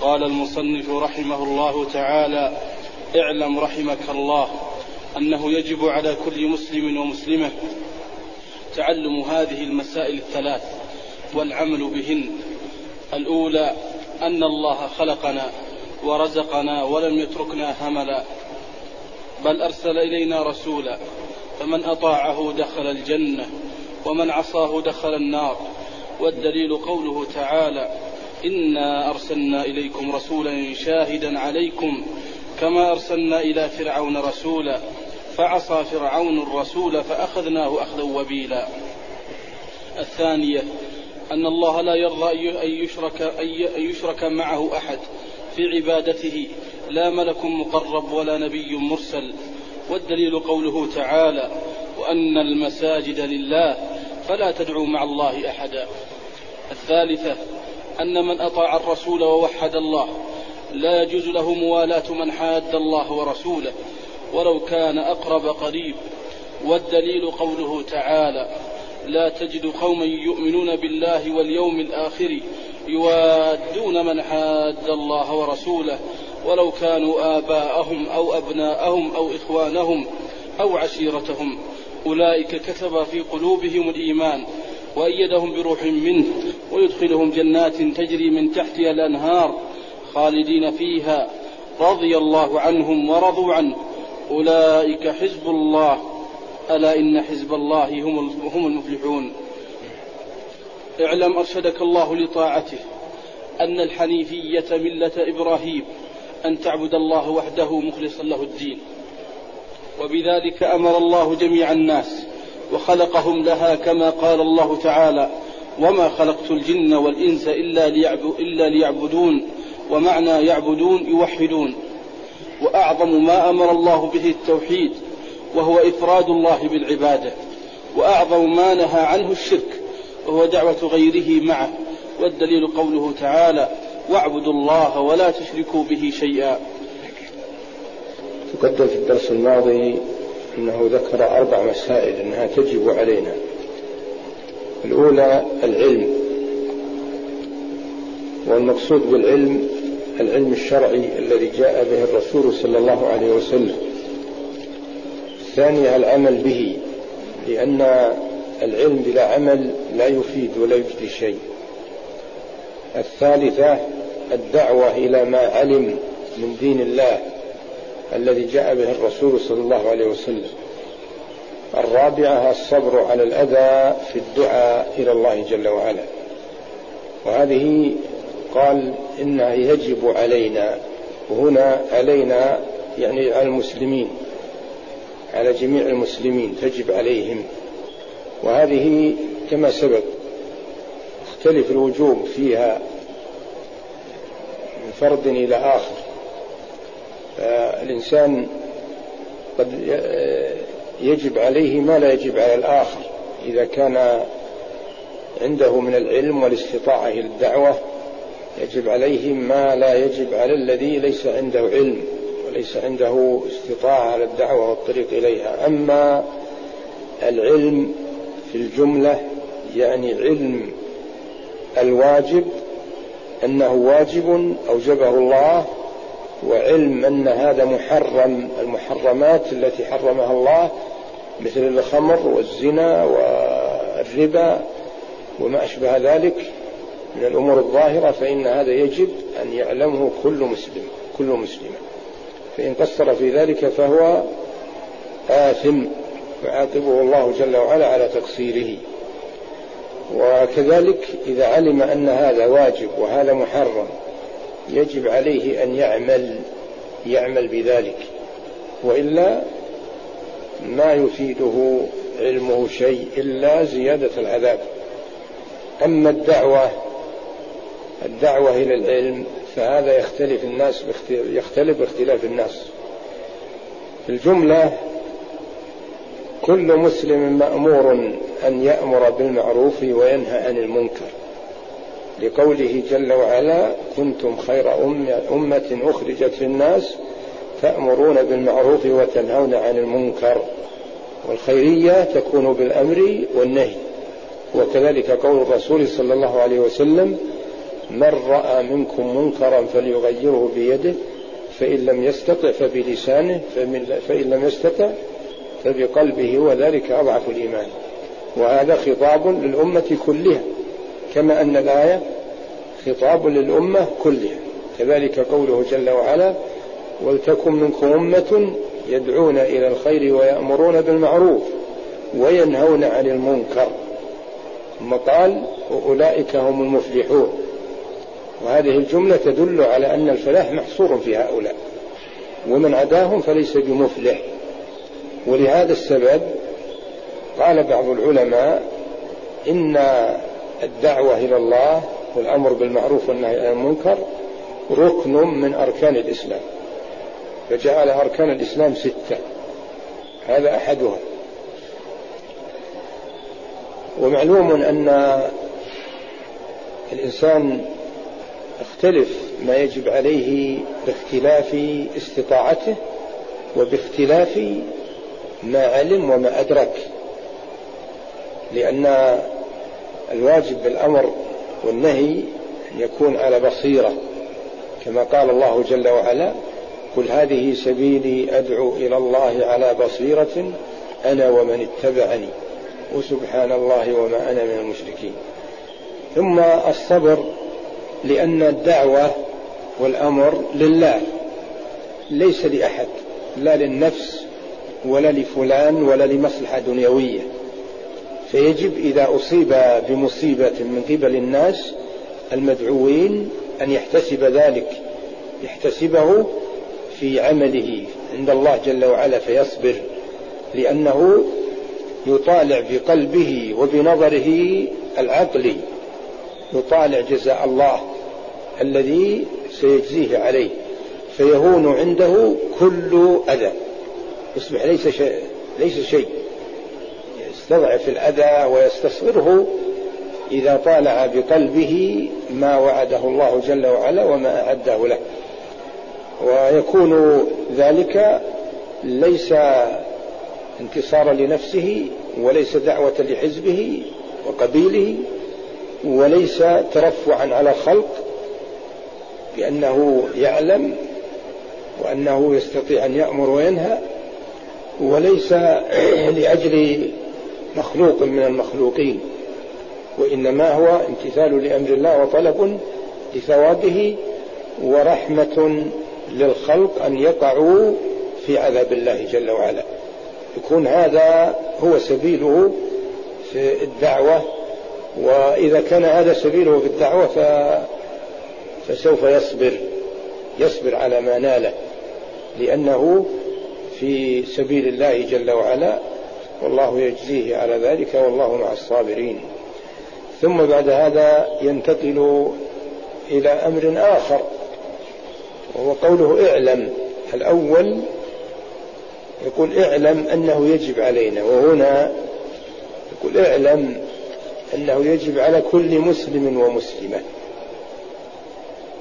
قال المصنف رحمه الله تعالى اعلم رحمك الله أنه يجب على كل مسلم ومسلمة تعلم هذه المسائل الثلاث والعمل بهن. الأولى أن الله خلقنا ورزقنا ولم يتركنا هملا بل أرسل إلينا رسولا فمن أطاعه دخل الجنة ومن عصاه دخل النار. والدليل قوله تعالى إنا أرسلنا إليكم رسولا شاهدا عليكم كما أرسلنا إلى فرعون رسولا فعصى فرعون الرسول فأخذناه أخذا وبيلا. الثانية أن الله لا يرضى أن يشرك أن يشرك معه أحد في عبادته لا ملك مقرب ولا نبي مرسل. والدليل قوله تعالى وأن المساجد لله فلا تدعوا مع الله أحدا. الثالثة أن من أطاع الرسول ووحد الله لا يجوز له موالاة من حاد الله ورسوله ولو كان أقرب قريب. والدليل قوله تعالى لا تجد قوما يؤمنون بالله واليوم الآخر يوادون من حاد الله ورسوله ولو كانوا آباءهم أو أبناءهم أو إخوانهم أو عشيرتهم. أولئك كتب في قلوبهم الإيمان وأيدهم بروح منه ويدخلهم جنات تجري من تحتها الأنهار خالدين فيها رضي الله عنهم ورضوا عنه. أولئك حزب الله. ألا إن حزب الله هم هم المفلحون. اعلم أرشدك الله لطاعته أن الحنيفية ملة إبراهيم أن تعبد الله وحده مخلصا له الدين. وبذلك أمر الله جميع الناس. وخلقهم لها كما قال الله تعالى وما خلقت الجن والإنس إلا, ليعب إلا ليعبدون ومعنى يعبدون يوحدون. وأعظم ما أمر الله به التوحيد وهو إفراد الله بالعبادة وأعظم ما نهى عنه الشرك وهو دعوة غيره معه والدليل قوله تعالى واعبدوا الله ولا تشركوا به شيئا. تقدم في الدرس الماضي أنه ذكر أربع مسائل أنها تجب علينا. الأولى العلم. والمقصود بالعلم العلم الشرعي الذي جاء به الرسول صلى الله عليه وسلم. الثانية العمل به لأن العلم بلا عمل لا يفيد ولا يجدي شيء. الثالثة الدعوة إلى ما علم من دين الله. الذي جاء به الرسول صلى الله عليه وسلم. الرابعة الصبر على الأذى في الدعاء إلى الله جل وعلا. وهذه قال إنها يجب علينا. وهنا علينا يعني على المسلمين على جميع المسلمين تجب عليهم. وهذه كما سبق يختلف الوجوب فيها من فرد إلى آخر. فالإنسان قد يجب عليه ما لا يجب على الآخر. إذا كان عنده من العلم والاستطاعة إلى الدعوة يجب عليه ما لا يجب على الذي ليس عنده علم وليس عنده استطاعة على الدعوة والطريق إليها. أما العلم في الجملة يعني علم الواجب أنه واجب أوجبه الله وعلم أن هذا محرم المحرمات التي حرمها الله مثل الخمر والزنا والربا وما أشبه ذلك من الأمور الظاهرة فإن هذا يجب أن يعلمه كل مسلم كل مسلم فإن قصر في ذلك فهو آثم يعاقبه الله جل وعلا على تقصيره. وكذلك إذا علم أن هذا واجب وهذا محرم يجب عليه أن يعمل يعمل بذلك. وإلا ما يفيده علمه شيء إلا زيادة العذاب. أما الدعوة الدعوة إلى العلم فهذا يختلف الناس يختلف باختلاف الناس. في الجملة كل مسلم مأمور أن يأمر بالمعروف وينهى عن المنكر. لقوله جل وعلا كنتم خير أمة أخرجت للناس تأمرون بالمعروف وتنهون عن المنكر. والخيرية تكون بالأمر والنهي. وكذلك قول الرسول صلى الله عليه وسلم من رأى منكم منكرا فليغيره بيده فإن لم يستطع فبلسانه فإن لم يستطع فبقلبه وذلك أضعف الإيمان. وهذا خطاب للأمة كلها. كما أن الآية خطاب للأمة كلها. كذلك قوله جل وعلا ولتكن منكم أمة يدعون إلى الخير ويأمرون بالمعروف وينهون عن المنكر. ثم قال وأولئك هم المفلحون. وهذه الجملة تدل على أن الفلاح محصور في هؤلاء. ومن عداهم فليس بمفلح. ولهذا السبب قال بعض العلماء إن الدعوة إلى الله والأمر بالمعروف والنهي عن المنكر ركن من أركان الإسلام. فجعل أركان الإسلام ستة. هذا أحدها. ومعلوم أن الإنسان يختلف ما يجب عليه باختلاف استطاعته وباختلاف ما علم وما أدرك. لأن الواجب بالأمر والنهي أن يكون على بصيرة كما قال الله جل وعلا قل هذه سبيلي أدعو إلى الله على بصيرة أنا ومن اتبعني وسبحان الله وما أنا من المشركين. ثم الصبر لأن الدعوة والأمر لله ليس لأحد لا للنفس ولا لفلان ولا لمصلحة دنيوية. فيجب إذا أصيب بمصيبة من قبل الناس المدعوين أن يحتسب ذلك يحتسبه في عمله عند الله جل وعلا فيصبر لأنه يطالع بقلبه وبنظره العقلي يطالع جزاء الله الذي سيجزيه عليه فيهون عنده كل أذى يصبح ليس شيء ليس شيء. يستضعف الأذى ويستصغره إذا طالع بقلبه ما وعده الله جل وعلا وما أعده له. ويكون ذلك ليس انتصارا لنفسه وليس دعوة لحزبه وقبيله وليس ترفعا على الخلق بأنه يعلم وأنه يستطيع أن يأمر وينهى وليس لأجل مخلوق من المخلوقين وإنما هو امتثال لأمر الله وطلب لثوابه ورحمة للخلق أن يقعوا في عذاب الله جل وعلا. يكون هذا هو سبيله في الدعوة وإذا كان هذا سبيله في الدعوة ف... فسوف يصبر يصبر على ما ناله لأنه في سبيل الله جل وعلا والله يجزيه على ذلك والله مع الصابرين. ثم بعد هذا ينتقل إلى أمر آخر وهو قوله اعلم. الأول يقول اعلم أنه يجب علينا وهنا يقول اعلم أنه يجب على كل مسلم ومسلمة.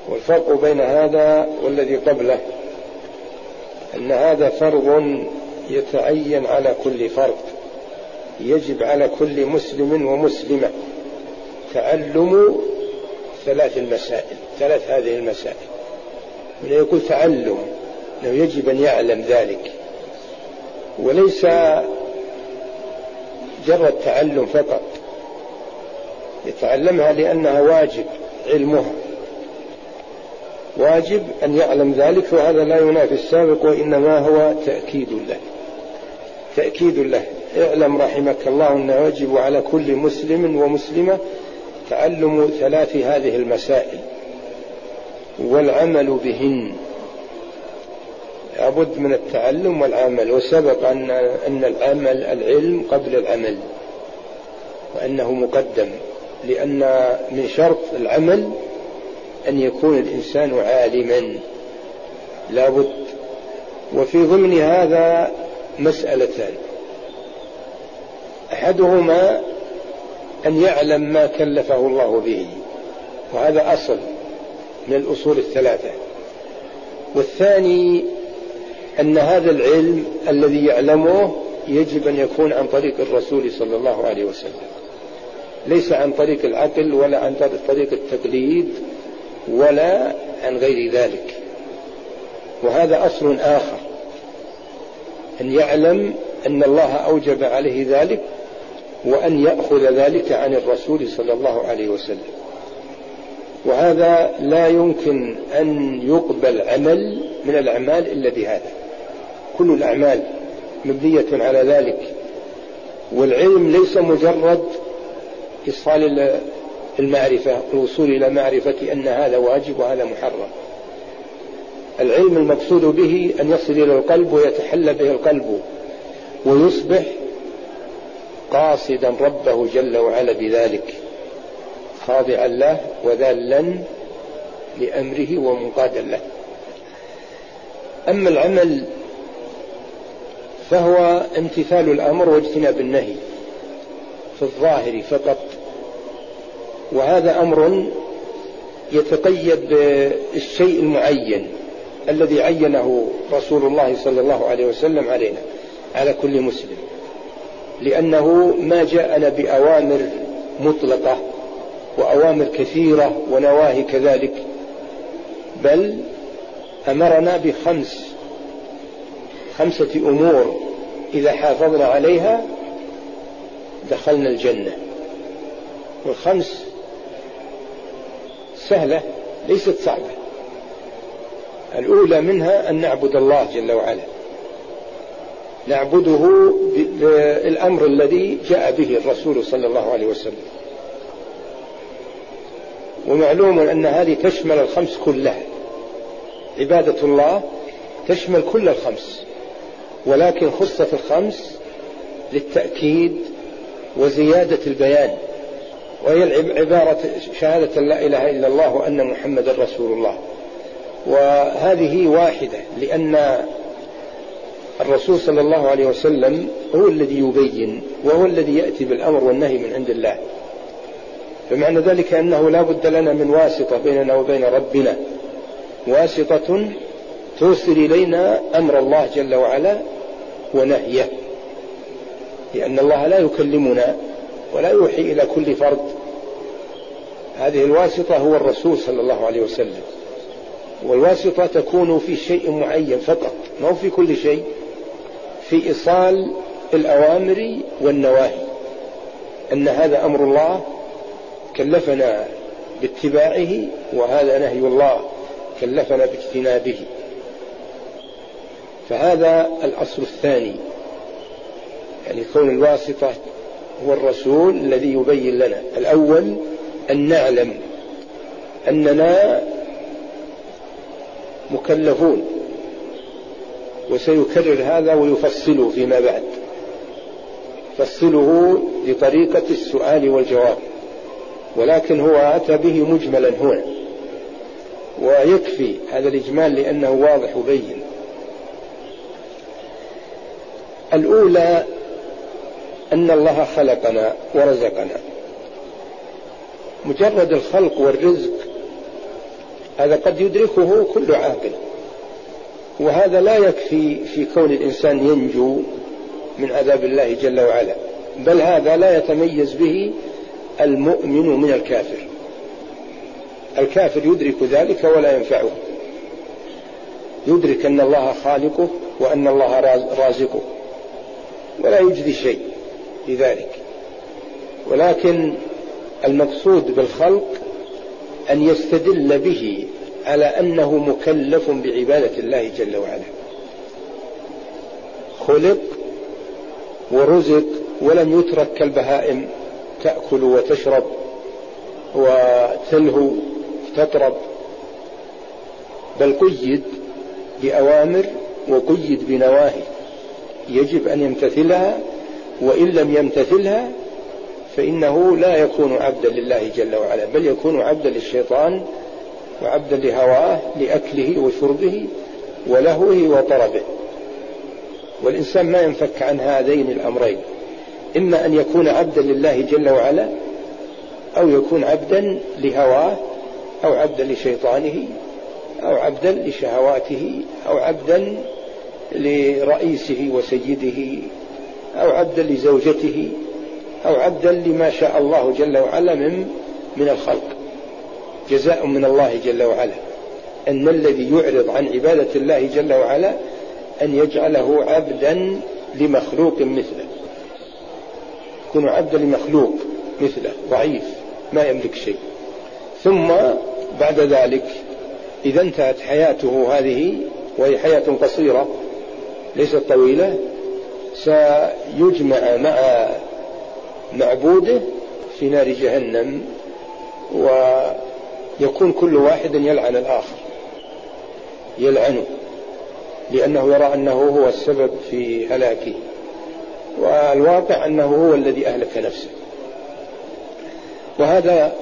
والفرق بين هذا والذي قبله أن هذا فرض يتعين على كل فرد. يجب على كل مسلم ومسلمة تعلم ثلاث المسائل ثلاث هذه المسائل. من يقول تعلم إنه يجب أن يعلم ذلك. وليس جرد تعلم فقط. يتعلمها لأنها واجب علمها. واجب أن يعلم ذلك وهذا لا ينافي السابق وإنما هو تأكيد له. تأكيد له. اعلم رحمك الله أنه يجب على كل مسلم ومسلمة تعلم ثلاث هذه المسائل. والعمل بهن. لابد من التعلم والعمل. وسبق أن أن العمل العلم قبل العمل. وأنه مقدم. لأن من شرط العمل أن يكون الإنسان عالما. لابد. وفي ضمن هذا مسألتان. أحدهما أن يعلم ما كلفه الله به وهذا أصل من الأصول الثلاثة. والثاني أن هذا العلم الذي يعلمه يجب أن يكون عن طريق الرسول صلى الله عليه وسلم. ليس عن طريق العقل ولا عن طريق التقليد ولا عن غير ذلك. وهذا أصل آخر. أن يعلم أن الله أوجب عليه ذلك وأن يأخذ ذلك عن الرسول صلى الله عليه وسلم. وهذا لا يمكن أن يقبل عمل من الأعمال إلا بهذا. كل الأعمال مبنية على ذلك. والعلم ليس مجرد إيصال المعرفة الوصول إلى معرفة أن هذا واجب وهذا محرم. العلم المقصود به أن يصل إلى القلب ويتحلى به القلب ويصبح قاصدا ربه جل وعلا بذلك خاضعا له وذالا لأمره ومنقادا له. أما العمل فهو امتثال الأمر واجتناب النهي في الظاهر فقط وهذا أمر يتقيد بالشيء المعين. الذي عينه رسول الله صلى الله عليه وسلم علينا على كل مسلم. لأنه ما جاءنا بأوامر مطلقة وأوامر كثيرة ونواهي كذلك بل أمرنا بخمس خمسة أمور إذا حافظنا عليها دخلنا الجنة. والخمس سهلة ليست صعبة. الأولى منها أن نعبد الله جل وعلا. نعبده بالأمر الذي جاء به الرسول صلى الله عليه وسلم. ومعلوم أن هذه تشمل الخمس كلها. عبادة الله تشمل كل الخمس. ولكن خصت الخمس للتأكيد وزيادة البيان. وهي عبارة شهادة لا إله إلا الله وأن محمد رسول الله. وهذه واحدة لأن الرسول صلى الله عليه وسلم هو الذي يبين وهو الذي يأتي بالأمر والنهي من عند الله. فمعنى ذلك أنه لا بد لنا من واسطة بيننا وبين ربنا. واسطة توصل إلينا أمر الله جل وعلا ونهيه. لأن الله لا يكلمنا ولا يوحي إلى كل فرد. هذه الواسطة هو الرسول صلى الله عليه وسلم. والواسطة تكون في شيء معين فقط ما هو في كل شيء في إيصال الأوامر والنواهي. أن هذا أمر الله كلفنا باتباعه وهذا نهي الله كلفنا باجتنابه. فهذا الأصل الثاني يعني كون الواسطة هو الرسول الذي يبين لنا. الأول أن نعلم أننا مكلفون وسيكرر هذا ويفصله فيما بعد. فصله بطريقة السؤال والجواب ولكن هو أتى به مجملا هنا ويكفي هذا الإجمال لأنه واضح وبين. الأولى أن الله خلقنا ورزقنا. مجرد الخلق والرزق هذا قد يدركه كل عاقل. وهذا لا يكفي في كون الإنسان ينجو من عذاب الله جل وعلا بل هذا لا يتميز به المؤمن من الكافر. الكافر يدرك ذلك ولا ينفعه. يدرك أن الله خالقه وأن الله رازقه ولا يجدي شيء لذلك ولكن المقصود بالخلق أن يستدل به على أنه مكلف بعبادة الله جل وعلا. خلق ورزق ولم يترك كالبهائم تأكل وتشرب وتلهو تطرب بل قيد بأوامر وقيد بنواهي. يجب أن يمتثلها وإن لم يمتثلها فإنه لا يكون عبدا لله جل وعلا بل يكون عبدا للشيطان وعبدا لهواه لأكله وشربه ولهوه وطربه. والإنسان ما ينفك عن هذين الأمرين إما أن يكون عبدا لله جل وعلا أو يكون عبدا لهواه أو عبدا لشيطانه أو عبدا لشهواته أو عبدا لرئيسه وسيده أو عبدا لزوجته. عبدا لما شاء الله جل وعلا من من الخلق. جزاء من الله جل وعلا. أن الذي يعرض عن عبادة الله جل وعلا أن يجعله عبدا لمخلوق مثله. يكون عبدا لمخلوق مثله ضعيف ما يملك شيء. ثم بعد ذلك إذا انتهت حياته هذه وهي حياة قصيرة ليست طويلة سيجمع مع معبوده في نار جهنم ويكون كل واحد يلعن الآخر يلعنه لأنه يرى أنه هو السبب في هلاكه والواقع أنه هو الذي أهلك نفسه. وهذا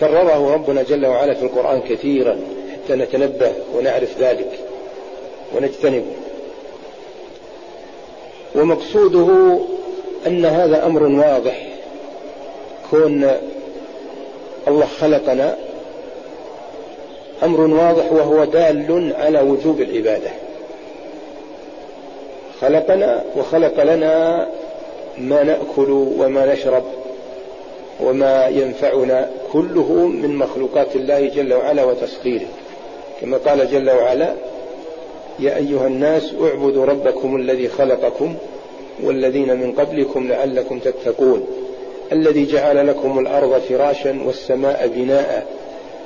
كرره ربنا جل وعلا في القرآن كثيرا حتى نتنبه ونعرف ذلك ونجتنبه. ومقصوده أن هذا أمر واضح. كون الله خلقنا أمر واضح وهو دال على وجوب العبادة. خلقنا وخلق لنا ما نأكل وما نشرب وما ينفعنا كله من مخلوقات الله جل وعلا وتسخيره. كما قال جل وعلا يا أيها الناس اعبدوا ربكم الذي خلقكم والذين من قبلكم لعلكم تتقون. الذي جعل لكم الأرض فراشا والسماء بناء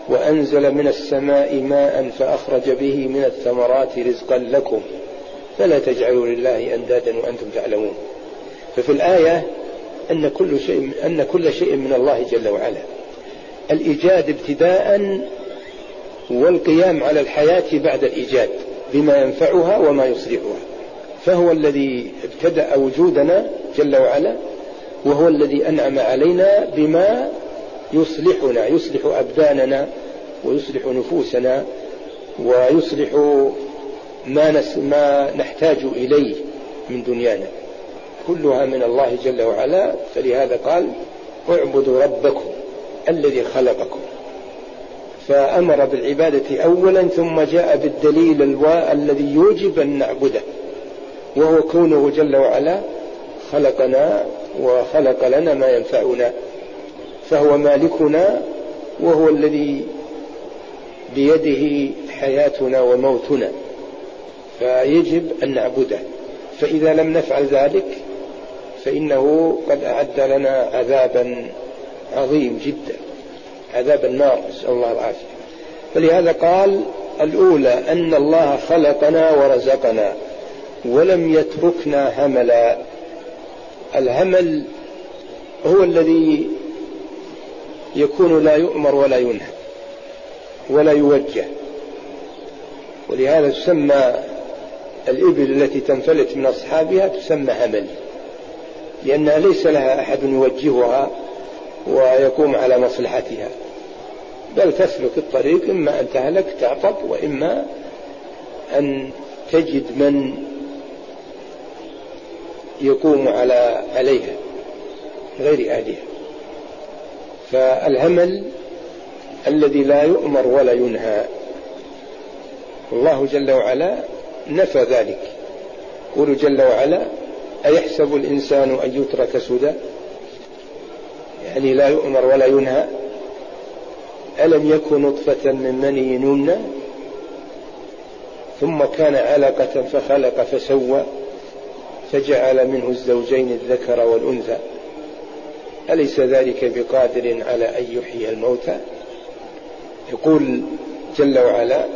وأنزل من السماء ماء فأخرج به من الثمرات رزقا لكم. فلا تجعلوا لله أندادا وأنتم تعلمون. ففي الآية أن كل شيء أن كل شيء من الله جل وعلا. الإيجاد ابتداء والقيام على الحياة بعد الإيجاد بما ينفعها وما يصلحها. فهو الذي ابتدأ وجودنا جل وعلا وهو الذي أنعم علينا بما يصلحنا يصلح أبداننا ويصلح نفوسنا ويصلح ما, نس ما نحتاج إليه من دنيانا. كلها من الله جل وعلا. فلهذا قال اعبدوا ربكم الذي خلقكم فأمر بالعبادة أولا ثم جاء بالدليل الذي يوجب أن نعبده. وهو كونه جل وعلا خلقنا وخلق لنا ما ينفعنا فهو مالكنا وهو الذي بيده حياتنا وموتنا فيجب أن نعبده. فإذا لم نفعل ذلك فإنه قد أعد لنا عذابا عظيم جدا عذاب النار نسأل الله العافية. فلهذا قال الأولى أن الله خلقنا ورزقنا. ولم يتركنا هملا. الهمل هو الذي يكون لا يؤمر ولا ينهى ولا يوجه. ولهذا تسمى الإبل التي تنفلت من أصحابها تسمى همل لأنها ليس لها أحد يوجهها ويقوم على مصلحتها. بل تسلك الطريق إما أن تهلك تعطب وإما أن تجد من يقوم على عليها غير أهلها فالهمل الذي لا يؤمر ولا ينهى الله جل وعلا نفى ذلك. يقول جل وعلا أيحسب الإنسان أن يترك سدى؟ يعني لا يؤمر ولا ينهى. ألم يكن نطفة من مني يمنى؟ ثم كان علقة فخلق فسوى. فجعل منه الزوجين الذكر والأنثى. أليس ذلك بقادر على أن يحيي الموتى؟ يقول جل وعلا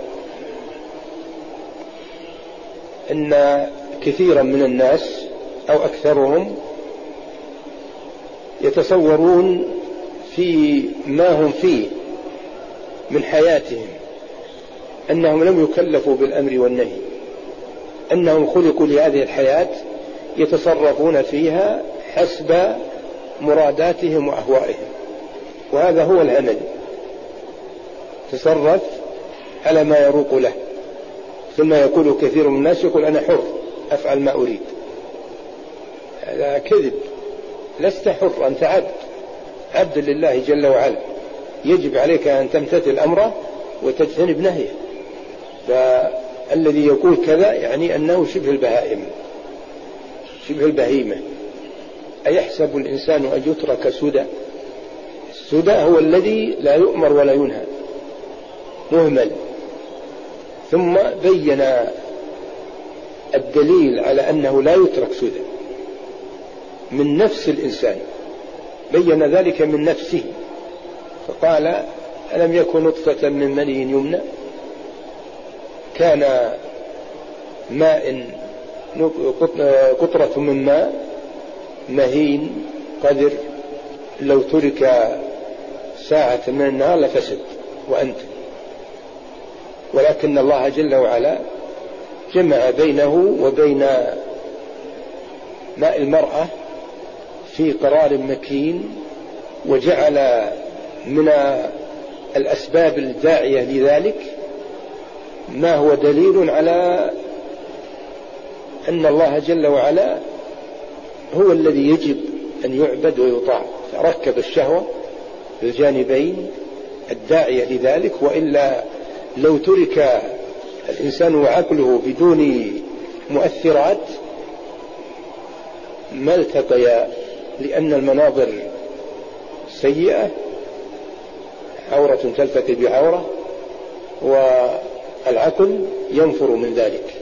أن كثيرا من الناس أو أكثرهم يتصورون في ما هم فيه من حياتهم أنهم لم يكلفوا بالأمر والنهي أنهم خلقوا لهذه الحياة يتصرفون فيها حسب مراداتهم وأهوائهم. وهذا هو الأمل تصرف على ما يروق له. ثم يقول كثير من الناس يقول أنا حر أفعل ما أريد. هذا كذب. لست حر أنت عبد. عبد لله جل وعلا. يجب عليك أن تمتثل أمره وتجتنب نهيه. فالذي يقول كذا يعني أنه شبه البهائم. شبه البهيمة. أيحسب الإنسان أن يترك سدى؟ سدى هو الذي لا يؤمر ولا ينهى. مهمل. ثم بين الدليل على أنه لا يترك سدى. من نفس الإنسان. بين ذلك من نفسه. فقال ألم يكن نطفة من مني يمنى؟ كان ماء قطرة من ماء مهين قدر. لو ترك ساعة من النهار لفسد وأنت. ولكن الله جل وعلا جمع بينه وبين ماء المرأة في قرار مكين وجعل من الأسباب الداعية لذلك ما هو دليل على أن الله جل وعلا هو الذي يجب أن يعبد ويطاع. ركب الشهوة الجانبين الداعية لذلك وإلا لو ترك الإنسان وعقله بدون مؤثرات ما التقيا؟ لأن المناظر سيئة عورة تلتقي بعورة والعقل ينفر من ذلك.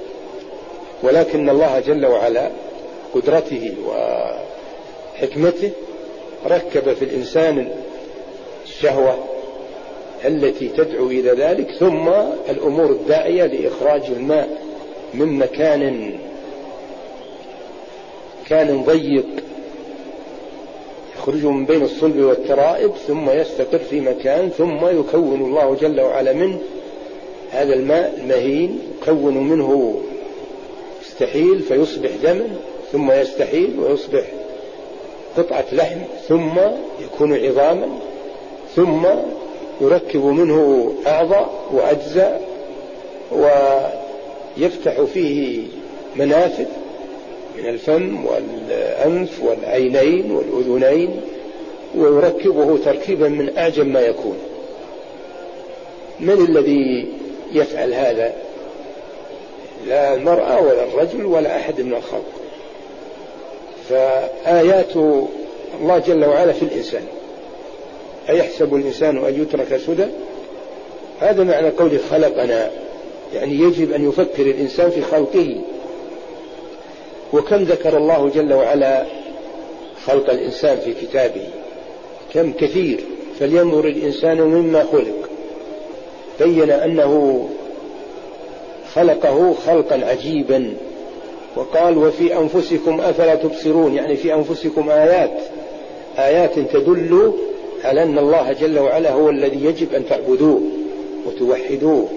ولكن الله جل وعلا قدرته وحكمته ركب في الإنسان الشهوة التي تدعو إلى ذلك ثم الأمور الداعية لإخراج الماء من مكان كان ضيق يخرج من بين الصلب والترائب ثم يستقر في مكان ثم يكون الله جل وعلا منه هذا الماء المهين يكون منه يستحيل فيصبح دما ثم يستحيل ويصبح قطعة لحم ثم يكون عظاما ثم يركب منه أعضاء وأجزاء ويفتح فيه منافذ من الفم والأنف والعينين والأذنين ويركبه تركيبا من أعجب ما يكون. من الذي يفعل هذا؟ لا المرأة ولا الرجل ولا أحد من الخلق. فآيات الله جل وعلا في الإنسان. أيحسب الإنسان أن يترك سدى؟ هذا معنى قوله خلقنا. يعني يجب أن يفكر الإنسان في خلقه. وكم ذكر الله جل وعلا خلق الإنسان في كتابه؟ كم كثير. فلينظر الإنسان مما خلق. بين أنه خلقه خلقا عجيبا. وقال وفي أنفسكم أفلا تبصرون. يعني في أنفسكم آيات آيات تدل على أن الله جل وعلا هو الذي يجب أن تعبدوه وتوحدوه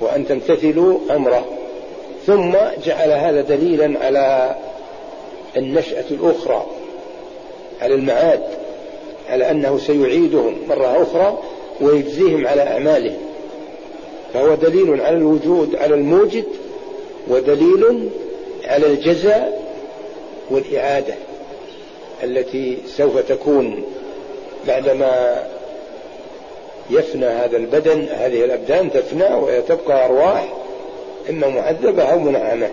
وأن تمتثلوا أمره. ثم جعل هذا دليلا على النشأة الأخرى على المعاد على أنه سيعيدهم مرة أخرى ويجزيهم على أعمالهم. فهو دليل على الوجود على الموجد ودليل على الجزاء والإعادة التي سوف تكون بعدما يفنى هذا البدن هذه الأبدان تفنى وتبقى أرواح إما معذبة أو منعمة.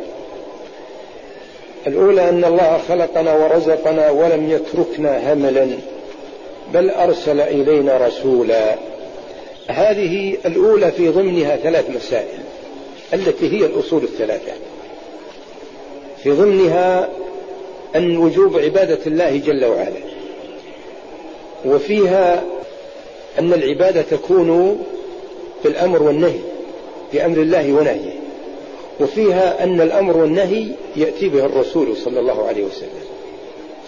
الأولى أن الله خلقنا ورزقنا ولم يتركنا هملا بل أرسل إلينا رسولا. هذه الأولى في ضمنها ثلاث مسائل التي هي الأصول الثلاثة. في ضمنها أن وجوب عبادة الله جل وعلا وفيها أن العبادة تكون بالأمر والنهي بأمر الله ونهيه وفيها أن الأمر والنهي يأتي به الرسول صلى الله عليه وسلم.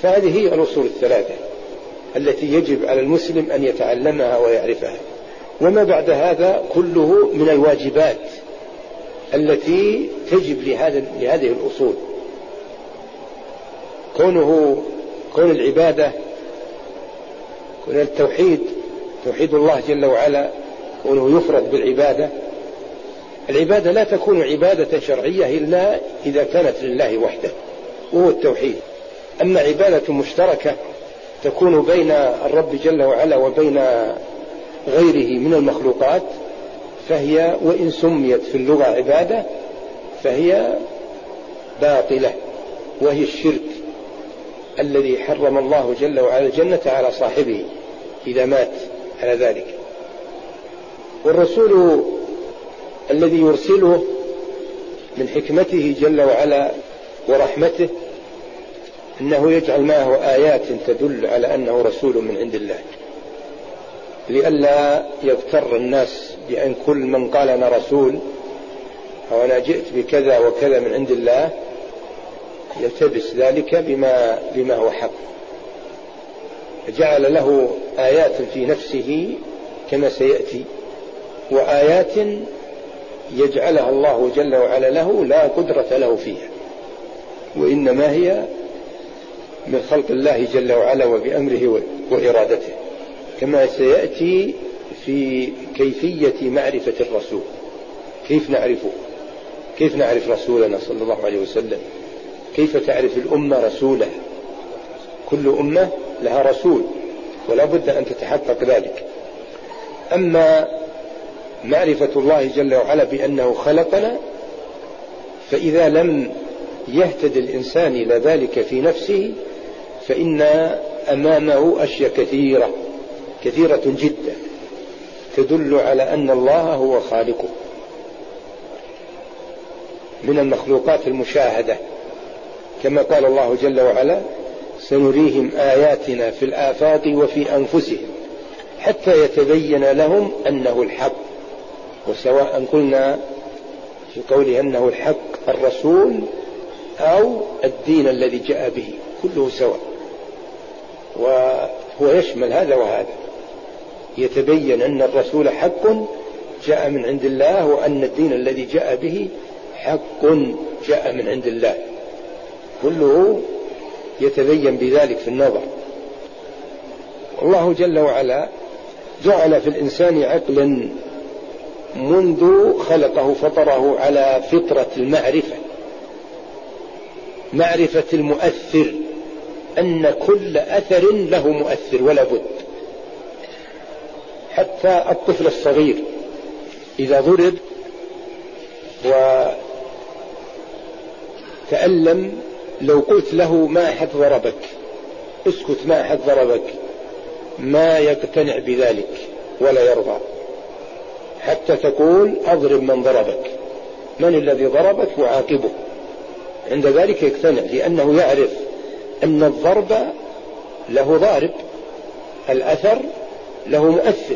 فهذه هي الأصول الثلاثة التي يجب على المسلم أن يتعلمها ويعرفها. وما بعد هذا كله من الواجبات التي تجب لهذا لهذه الأصول. كونه كون العبادة كون التوحيد توحيد الله جل وعلا كونه يفرد بالعبادة. العبادة لا تكون عبادة شرعية إلا إذا كانت لله وحده وهو التوحيد. أما عبادة مشتركة تكون بين الرب جل وعلا وبين غيره من المخلوقات فهي وإن سميت في اللغة عبادة فهي باطلة وهي الشرك الذي حرم الله جل وعلا الجنة على صاحبه إذا مات على ذلك. والرسول الذي يرسله من حكمته جل وعلا ورحمته أنه يجعل معه آيات تدل على أنه رسول من عند الله. لئلا يغتر الناس بأن كل من قال أنا رسول أو أنا جئت بكذا وكذا من عند الله يلتبس ذلك بما بما هو حق. جعل له آيات في نفسه كما سيأتي وآيات يجعلها الله جل وعلا له لا قدرة له فيها وإنما هي من خلق الله جل وعلا وبأمره وإرادته. كما سيأتي في كيفية معرفة الرسول. كيف نعرفه؟ كيف نعرف رسولنا صلى الله عليه وسلم؟ كيف تعرف الأمة رسوله؟ كل أمة لها رسول ولا بد أن تتحقق ذلك. أما معرفة الله جل وعلا بأنه خلقنا فإذا لم يهتد الإنسان إلى ذلك في نفسه فإن أمامه أشياء كثيرة. كثيرة جدا تدل على أن الله هو خالقه. من المخلوقات المشاهدة كما قال الله جل وعلا سنريهم آياتنا في الآفاق وفي أنفسهم حتى يتبين لهم أنه الحق. وسواء قلنا في قوله أنه الحق الرسول أو الدين الذي جاء به كله سواء. وهو يشمل هذا وهذا. يتبين أن الرسول حق جاء من عند الله وأن الدين الذي جاء به حق جاء من عند الله. كله يتبين بذلك في النظر. الله جل وعلا جعل في الإنسان عقلا منذ خلقه فطره على فطرة المعرفة. معرفة المؤثر أن كل أثر له مؤثر ولا بد. حتى الطفل الصغير إذا ضرب وتألم لو قلت له ما أحد ضربك؟ اسكت ما أحد ضربك؟ ما يقتنع بذلك ولا يرضى. حتى تقول أضرب من ضربك. من الذي ضربك؟ وعاقبه عند ذلك يقتنع لأنه يعرف أن الضرب له ضارب الأثر له مؤثر.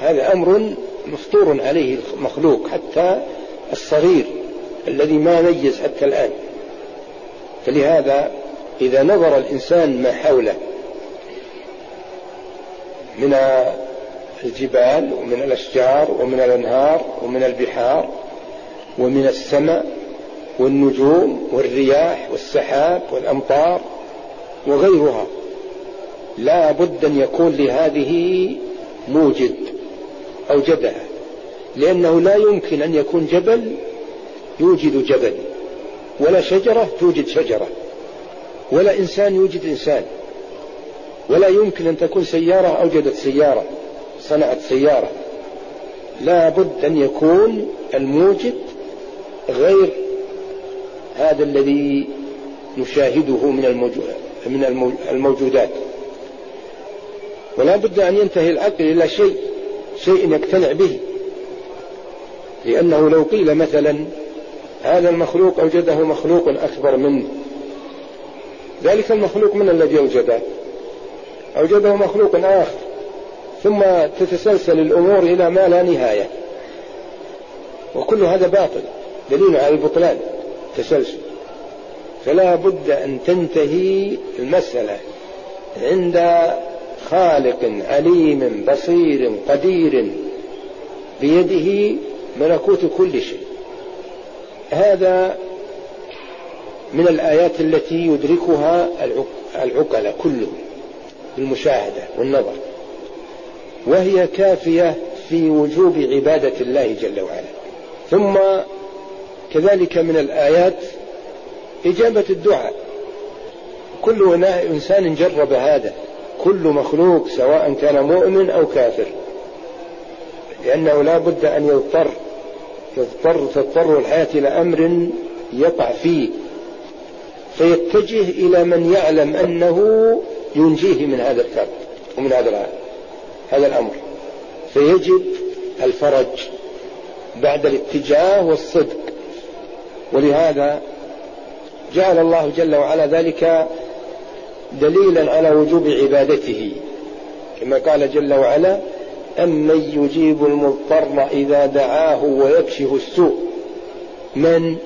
هذا أمر مفطور عليه المخلوق حتى الصغير الذي ما ميز حتى الآن. فلهذا إذا نظر الإنسان ما حوله من الجبال ومن الأشجار ومن الأنهار ومن البحار ومن السماء والنجوم والرياح والسحاب والأمطار وغيرها لا بد أن يكون لهذه موجد أوجدها لأنه لا يمكن أن يكون جبل يوجد جبل ولا شجرة توجد شجرة ولا إنسان يوجد إنسان ولا يمكن أن تكون سيارة أوجدت سيارة صنعت سيارة لا بد أن يكون الموجد غير هذا الذي نشاهده من من الموجودات. ولا بد أن ينتهي العقل إلى شيء شيء يقتنع به. لأنه لو قيل مثلا هذا المخلوق أوجده مخلوق أكبر منه ذلك المخلوق من الذي أوجده؟ أوجده مخلوق آخر. ثم تتسلسل الأمور إلى ما لا نهاية. وكل هذا باطل. دليل على البطلان. تسلسل. فلا بد أن تنتهي المسألة عند خالق عليم بصير قدير بيده ملكوت كل شيء. هذا من الآيات التي يدركها العقلاء كلهم بالمشاهدة والنظر. وهي كافية في وجوب عبادة الله جل وعلا. ثم كذلك من الآيات إجابة الدعاء. كل إنسان جرب هذا. كل مخلوق سواء كان مؤمن أو كافر. لأنه لا بد أن يضطر تضطر تضطر الحياة إلى أمر يقع فيه. فيتجه إلى من يعلم أنه ينجيه من هذا الكرب ومن هذا هذا الأمر. فيجب الفرج بعد الاتجاه والصدق. ولهذا جعل الله جل وعلا ذلك دليلا على وجوب عبادته كما قال جل وعلا أمن يجيب المضطر إذا دعاه ويكشف السوء من؟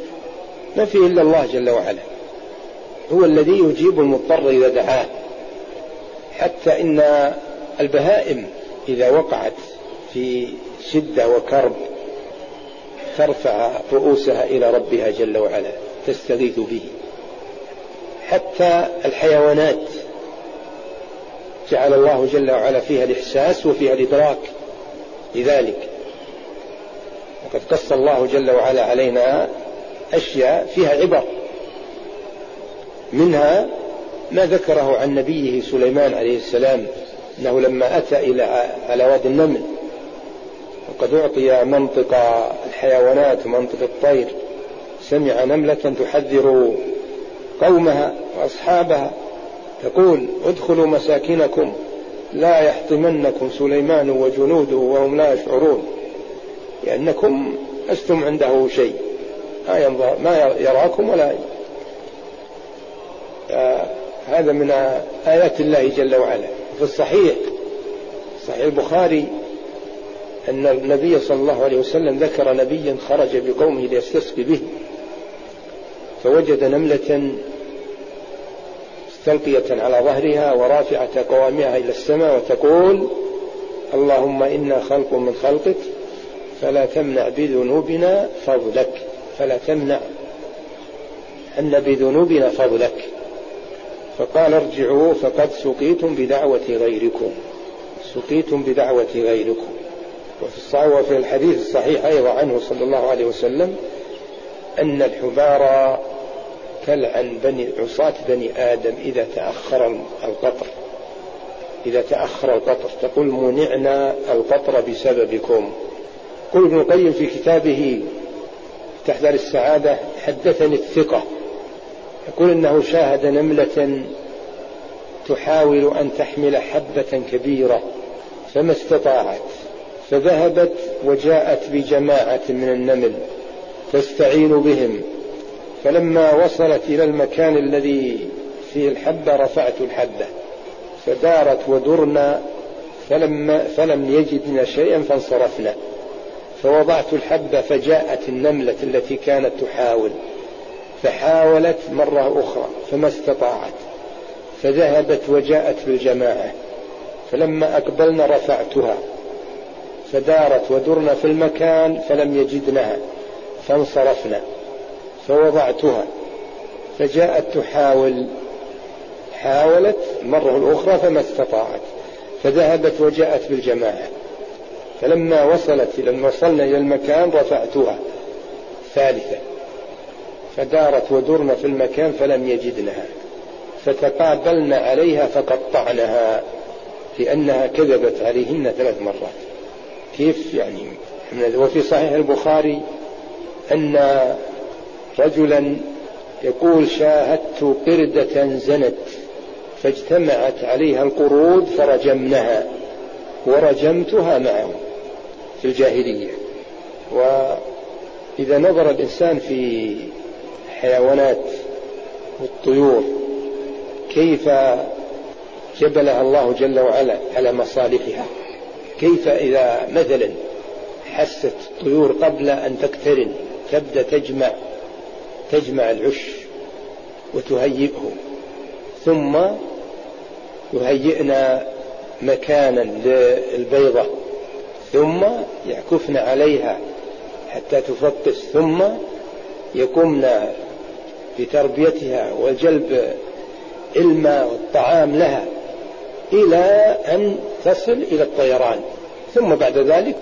ما فيه إلا الله جل وعلا. هو الذي يجيب المضطر إذا دعاه. حتى إن البهائم إذا وقعت في شدة وكرب ترفع رؤوسها إلى ربها جل وعلا تستغيث به. حتى الحيوانات جعل الله جل وعلا فيها الإحساس وفيها الإدراك لذلك. وقد قص الله جل وعلا علينا أشياء فيها عبر منها ما ذكره عن نبيه سليمان عليه السلام أنه لما أتى إلى على وادي النمل وقد أعطي منطق الحيوانات ومنطق الطير سمع نملة تحذر قومها وأصحابها تقول ادخلوا مساكنكم لا يحطمنكم سليمان وجنوده وهم لا يشعرون لأنكم لستم عنده شيء ما ينظر ما يراكم ولا آه هذا من آيات الله جل وعلا. في الصحيح صحيح البخاري أن النبي صلى الله عليه وسلم ذكر نبيا خرج بقومه ليستسقي به. فوجد نملة مستلقية على ظهرها ورافعة قوامها إلى السماء وتقول اللهم إنا خلق من خلقك فلا تمنع بذنوبنا فضلك. فلا تمنع أن بذنوبنا فضلك. فقال ارجعوا فقد سقيتم بدعوة غيركم. سقيتم بدعوة غيركم. وفي وفي الحديث الصحيح أيضا عنه صلى الله عليه وسلم أن الحبار تلعن بني عصاة بني آدم إذا تأخر القطر. إذا تأخر القطر. تقول منعنا القطر بسببكم. قل ابن القيم في كتابه تحذر السعادة حدثني الثقة. يقول إنه شاهد نملة تحاول أن تحمل حبة كبيرة. فما استطاعت. فذهبت وجاءت بجماعة من النمل. تستعين بهم. فلما وصلت إلى المكان الذي فيه الحبة رفعت الحبة. فدارت ودرنا فلما فلم يجدن شيئا فانصرفنا. فوضعت الحبة فجاءت النملة التي كانت تحاول. فحاولت مرة أخرى فما استطاعت. فذهبت وجاءت بالجماعة. فلما أقبلنا رفعتها. فدارت ودرنا في المكان فلم يجدنها فانصرفنا. فوضعتها فجاءت تحاول حاولت مرة أخرى فما استطاعت فذهبت وجاءت بالجماعة. فلما وصلت لما وصلنا إلى المكان رفعتها ثالثة. فدارت ودرنا في المكان فلم يجدنها. فتقابلنا عليها فقطعناها لأنها كذبت عليهن ثلاث مرات. كيف يعني؟ وفي صحيح البخاري أن رجلا يقول شاهدت قردة زنت فاجتمعت عليها القرود فرجمنها ورجمتها معه في الجاهلية. وإذا نظر الإنسان في حيوانات والطيور كيف جبلها الله جل وعلا على مصالحها؟ كيف إذا مثلا حست الطيور قبل أن تقترن تبدأ تجمع تجمع العش وتهيئه ثم يهيئنا مكانا للبيضة ثم يعكفن عليها حتى تفطس ثم يقومن بتربيتها وجلب الماء والطعام لها إلى أن تصل إلى الطيران. ثم بعد ذلك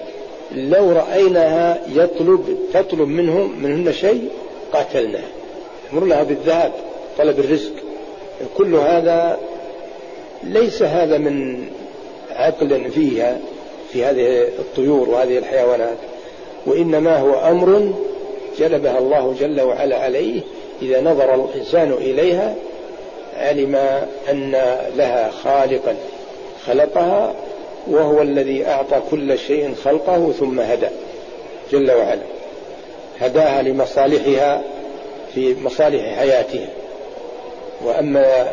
لو رأيناها يطلب تطلب منهم منهن شيء قاتلناه لها بالذهب طلب الرزق. كل هذا ليس هذا من عقل فيها في هذه الطيور وهذه الحيوانات. وإنما هو أمر جلبها الله جل وعلا عليه إذا نظر الإنسان إليها علم أن لها خالقا خلقها وهو الذي أعطى كل شيء خلقه ثم هدى جل وعلا. هداها لمصالحها في مصالح حياتها وأما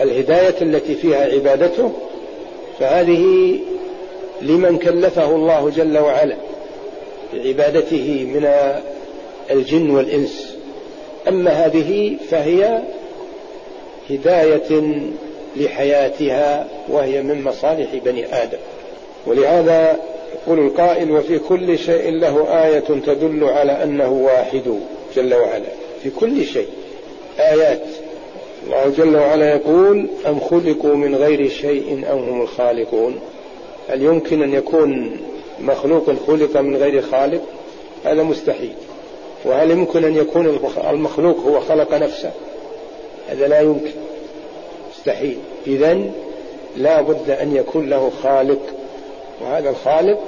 الهداية التي فيها عبادته فهذه لمن كلفه الله جل وعلا بعبادته من الجن والإنس. أما هذه فهي هداية لحياتها وهي من مصالح بني آدم. ولهذا يقول القائل وفي كل شيء له آية تدل على أنه واحد جل وعلا. في كل شيء. آيات. الله جل وعلا يقول أم خلقوا من غير شيء أم هم الخالقون؟ هل يمكن أن يكون مخلوق خلق من غير خالق؟ هذا مستحيل. وهل يمكن أن يكون المخلوق هو خلق نفسه؟ هذا لا يمكن. مستحيل. إذا لا بد أن يكون له خالق. وهذا الخالق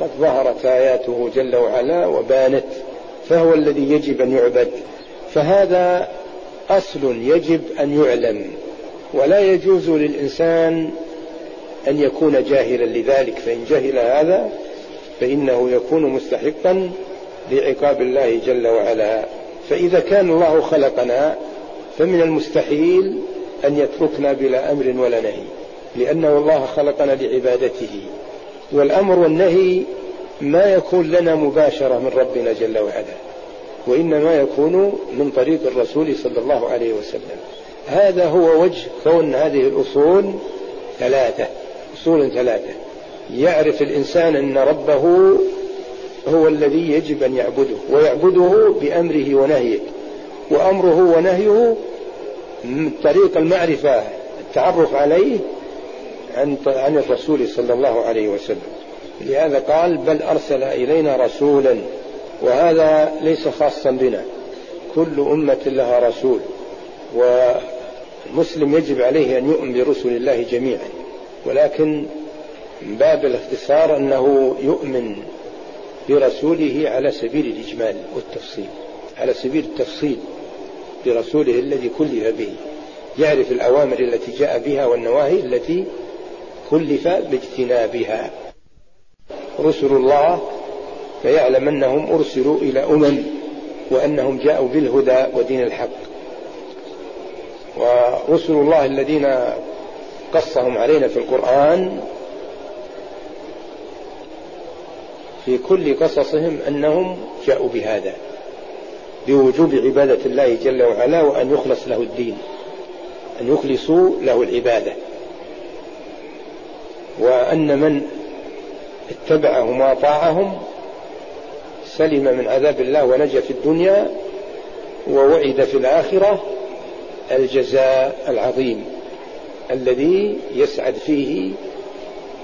قد ظهرت آياته جل وعلا وبانت فهو الذي يجب أن يعبد. فهذا أصل يجب أن يعلم ولا يجوز للإنسان أن يكون جاهلا لذلك فإن جهل هذا فإنه يكون مستحقا لعقاب الله جل وعلا. فإذا كان الله خلقنا فمن المستحيل أن يتركنا بلا أمر ولا نهي لأنه الله خلقنا لعبادته. والأمر والنهي ما يكون لنا مباشرة من ربنا جل وعلا وإنما يكون من طريق الرسول صلى الله عليه وسلم. هذا هو وجه كون هذه الأصول ثلاثة أصول ثلاثة. يعرف الإنسان أن ربه هو الذي يجب أن يعبده ويعبده بأمره ونهيه. وأمره ونهيه من طريق المعرفة التعرف عليه عن عن الرسول صلى الله عليه وسلم. لهذا قال بل أرسل إلينا رسولا وهذا ليس خاصا بنا. كل أمة لها رسول والمسلم يجب عليه أن يؤمن برسل الله جميعا. ولكن من باب الاختصار أنه يؤمن برسوله على سبيل الإجمال والتفصيل على سبيل التفصيل برسوله الذي كلف به يعرف الأوامر التي جاء بها والنواهي التي كلف باجتنابها. رسل الله فيعلم أنهم أرسلوا إلى أمم وأنهم جاءوا بالهدى ودين الحق. ورسل الله الذين قصهم علينا في القرآن في كل قصصهم أنهم جاءوا بهذا بوجوب عبادة الله جل وعلا وأن يخلص له الدين أن يخلصوا له العبادة. وأن من اتبعهم وأطاعهم سلم من عذاب الله ونجا في الدنيا ووعد في الآخرة الجزاء العظيم الذي يسعد فيه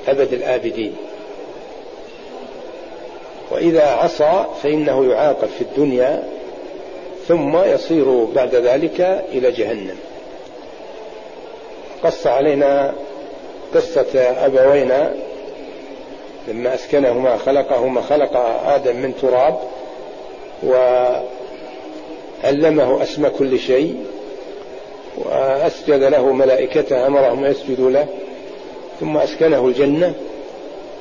أبد الآبدين. وإذا عصى فإنه يعاقب في الدنيا ثم يصير بعد ذلك إلى جهنم. قص علينا قصة أبوينا لما أسكنهما خلقهما خلق آدم من تراب وعلمه أسمى كل شيء وأسجد له ملائكته أمرهم يسجدوا له ثم أسكنه الجنة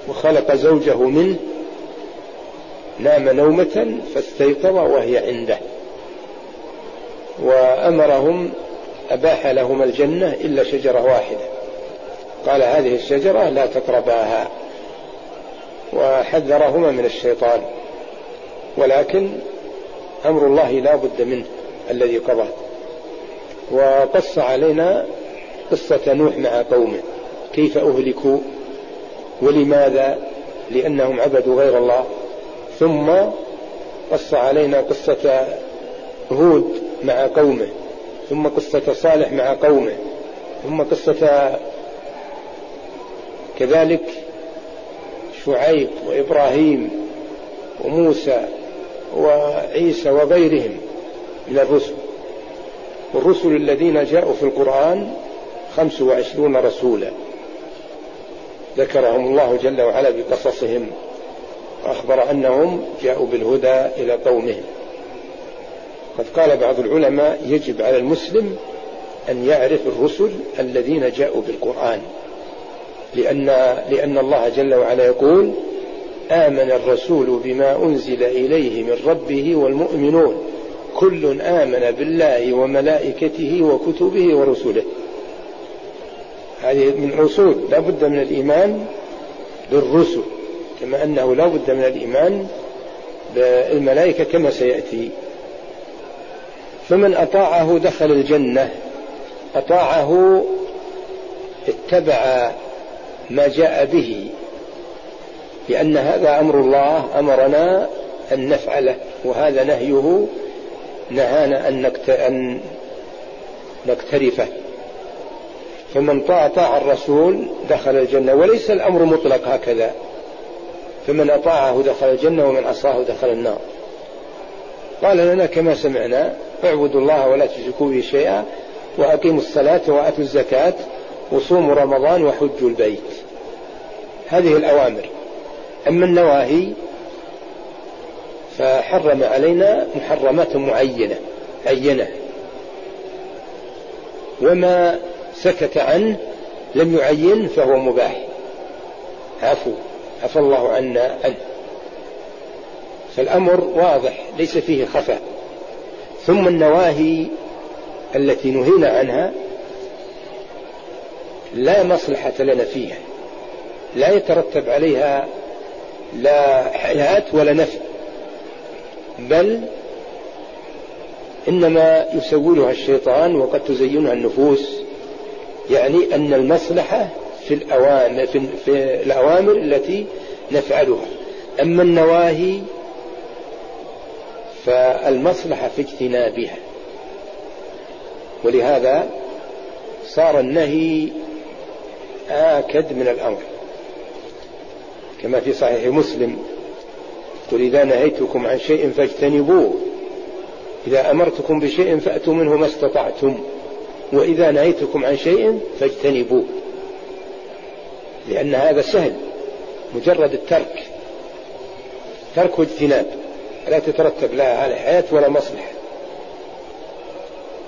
وخلق زوجه منه نام نومة فاستيقظ وهي عنده. وأمرهم أباح لهما الجنة إلا شجرة واحدة. قال هذه الشجرة لا تقرباها وحذرهما من الشيطان ولكن أمر الله لا بد منه الذي قضاه وقص علينا قصة نوح مع قومه كيف أهلكوا ولماذا؟ لأنهم عبدوا غير الله. ثم قص علينا قصة هود مع قومه ثم قصة صالح مع قومه ثم قصة كذلك شعيب وإبراهيم وموسى وعيسى وغيرهم من الرسل. والرسل الذين جاءوا في القرآن خمس وعشرون رسولا ذكرهم الله جل وعلا بقصصهم وأخبر أنهم جاءوا بالهدى إلى قومهم. قد قال بعض العلماء يجب على المسلم أن يعرف الرسل الذين جاءوا بالقرآن. لأن لأن الله جل وعلا يقول آمن الرسول بما أنزل إليه من ربه والمؤمنون. كل آمن بالله وملائكته وكتبه ورسله. هذه من أصول. لا بد من الإيمان بالرسل كما أنه لا بد من الإيمان بالملائكة كما سيأتي. فمن أطاعه دخل الجنة أطاعه اتبع ما جاء به. لأن هذا أمر الله أمرنا أن نفعله وهذا نهيه نهانا أن, نقترفه فمن طاع طاع الرسول دخل الجنة وليس الأمر مطلق هكذا. فمن أطاعه دخل الجنة ومن عصاه دخل النار. قال لنا كما سمعنا اعبدوا الله ولا تشركوا به شيئا وأقيموا الصلاة وآتوا الزكاة وصوموا رمضان وحجوا البيت. هذه الأوامر. أما النواهي فحرم علينا محرمات معينة عينة. وما سكت عنه لم يعين فهو مباح. عفو. عفى الله عنا عنه. فالأمر واضح ليس فيه خفاء. ثم النواهي التي نهينا عنها لا مصلحة لنا فيها. لا يترتب عليها لا حياة ولا نفع بل إنما يسولها الشيطان وقد تزينها النفوس يعني أن المصلحة في الأوامر, في, الأوامر التي نفعلها. أما النواهي فالمصلحة في اجتنابها. ولهذا صار النهي آكد من الأمر. كما في صحيح مسلم قل إذا نهيتكم عن شيء فاجتنبوه. إذا أمرتكم بشيء فأتوا منه ما استطعتم. وإذا نهيتكم عن شيء فاجتنبوه. لأن هذا سهل مجرد الترك. ترك واجتناب لا تترتب لا على حياة ولا مصلحة.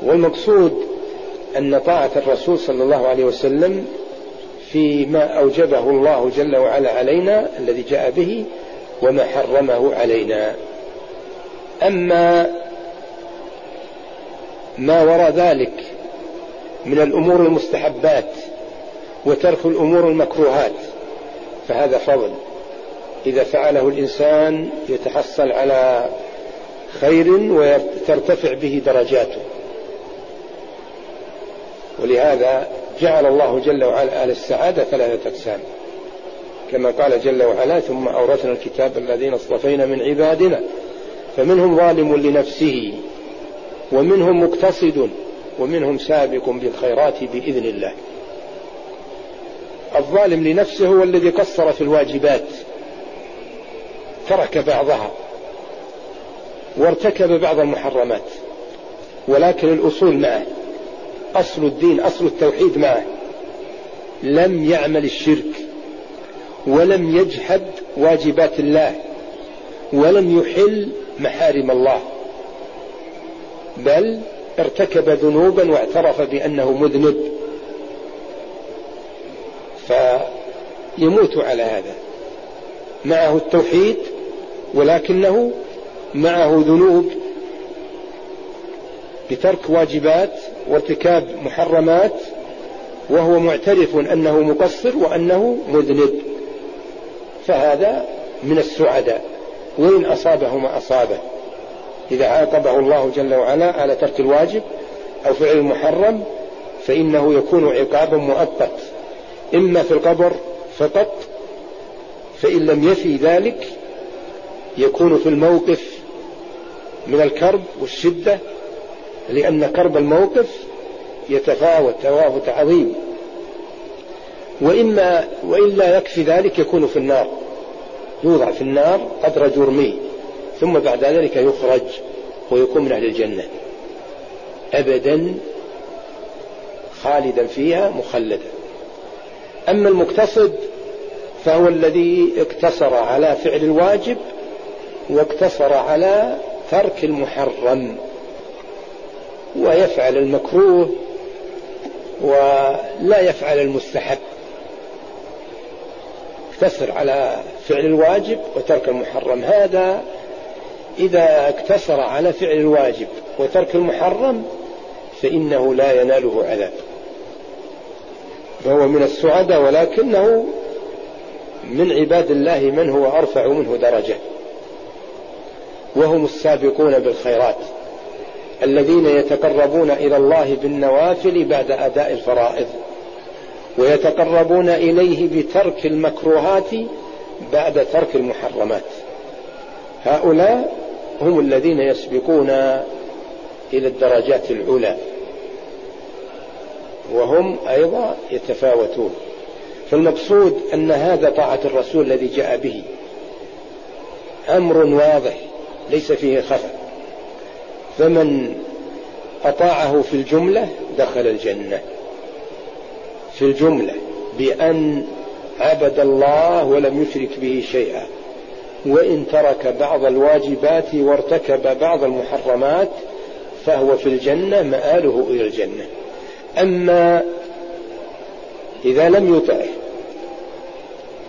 والمقصود أن طاعة الرسول صلى الله عليه وسلم فيما أوجبه الله جل وعلا علينا الذي جاء به وما حرمه علينا. أما ما وراء ذلك من الأمور المستحبات وترك الأمور المكروهات فهذا فضل. إذا فعله الإنسان يتحصل على خير وترتفع به درجاته. ولهذا جعل الله جل وعلا أهل السعادة ثلاثة أقسام كما قال جل وعلا ثم أورثنا الكتاب الذين اصطفينا من عبادنا فمنهم ظالم لنفسه ومنهم مقتصد ومنهم سابق بالخيرات بإذن الله. الظالم لنفسه هو الذي قصر في الواجبات ترك بعضها وارتكب بعض المحرمات ولكن الأصول معه. أصل الدين أصل التوحيد معه. لم يعمل الشرك ولم يجحد واجبات الله ولم يحل محارم الله بل ارتكب ذنوبا واعترف بأنه مذنب. فيموت على هذا. معه التوحيد ولكنه معه ذنوب. بترك واجبات وارتكاب محرمات وهو معترف أنه مقصر وأنه مذنب. فهذا من السعداء. وإن أصابه ما أصابه. إذا عاقبه الله جل وعلا على ترك الواجب أو فعل المحرم فإنه يكون عقابا مؤقت. إما في القبر فقط فإن لم يفي ذلك يكون في الموقف من الكرب والشدة لأن كرب الموقف يتفاوت تفاوت عظيم. وإما وإلا يكفي ذلك يكون في النار. يوضع في النار قدر جرمه ثم بعد ذلك يخرج ويكون من أهل الجنة. أبدا خالدا فيها مخلدا. أما المقتصد فهو الذي اقتصر على فعل الواجب واقتصر على ترك المحرم. ويفعل المكروه ولا يفعل المستحب. يقتصر على فعل الواجب وترك المحرم. هذا إذا اقتصر على فعل الواجب وترك المحرم فإنه لا يناله عذاب فهو من السعداء ولكنه من عباد الله من هو أرفع منه درجة. وهم السابقون بالخيرات. الذين يتقربون إلى الله بالنوافل بعد أداء الفرائض ويتقربون إليه بترك المكروهات بعد ترك المحرمات. هؤلاء هم الذين يسبقون إلى الدرجات العلى وهم أيضا يتفاوتون. فالمقصود أن هذا طاعة الرسول الذي جاء به أمر واضح ليس فيه خفا فمن أطاعه في الجملة دخل الجنة. في الجملة بأن عبد الله ولم يشرك به شيئا. وإن ترك بعض الواجبات وارتكب بعض المحرمات فهو في الجنة مآله إلى الجنة. أما إذا لم يطعه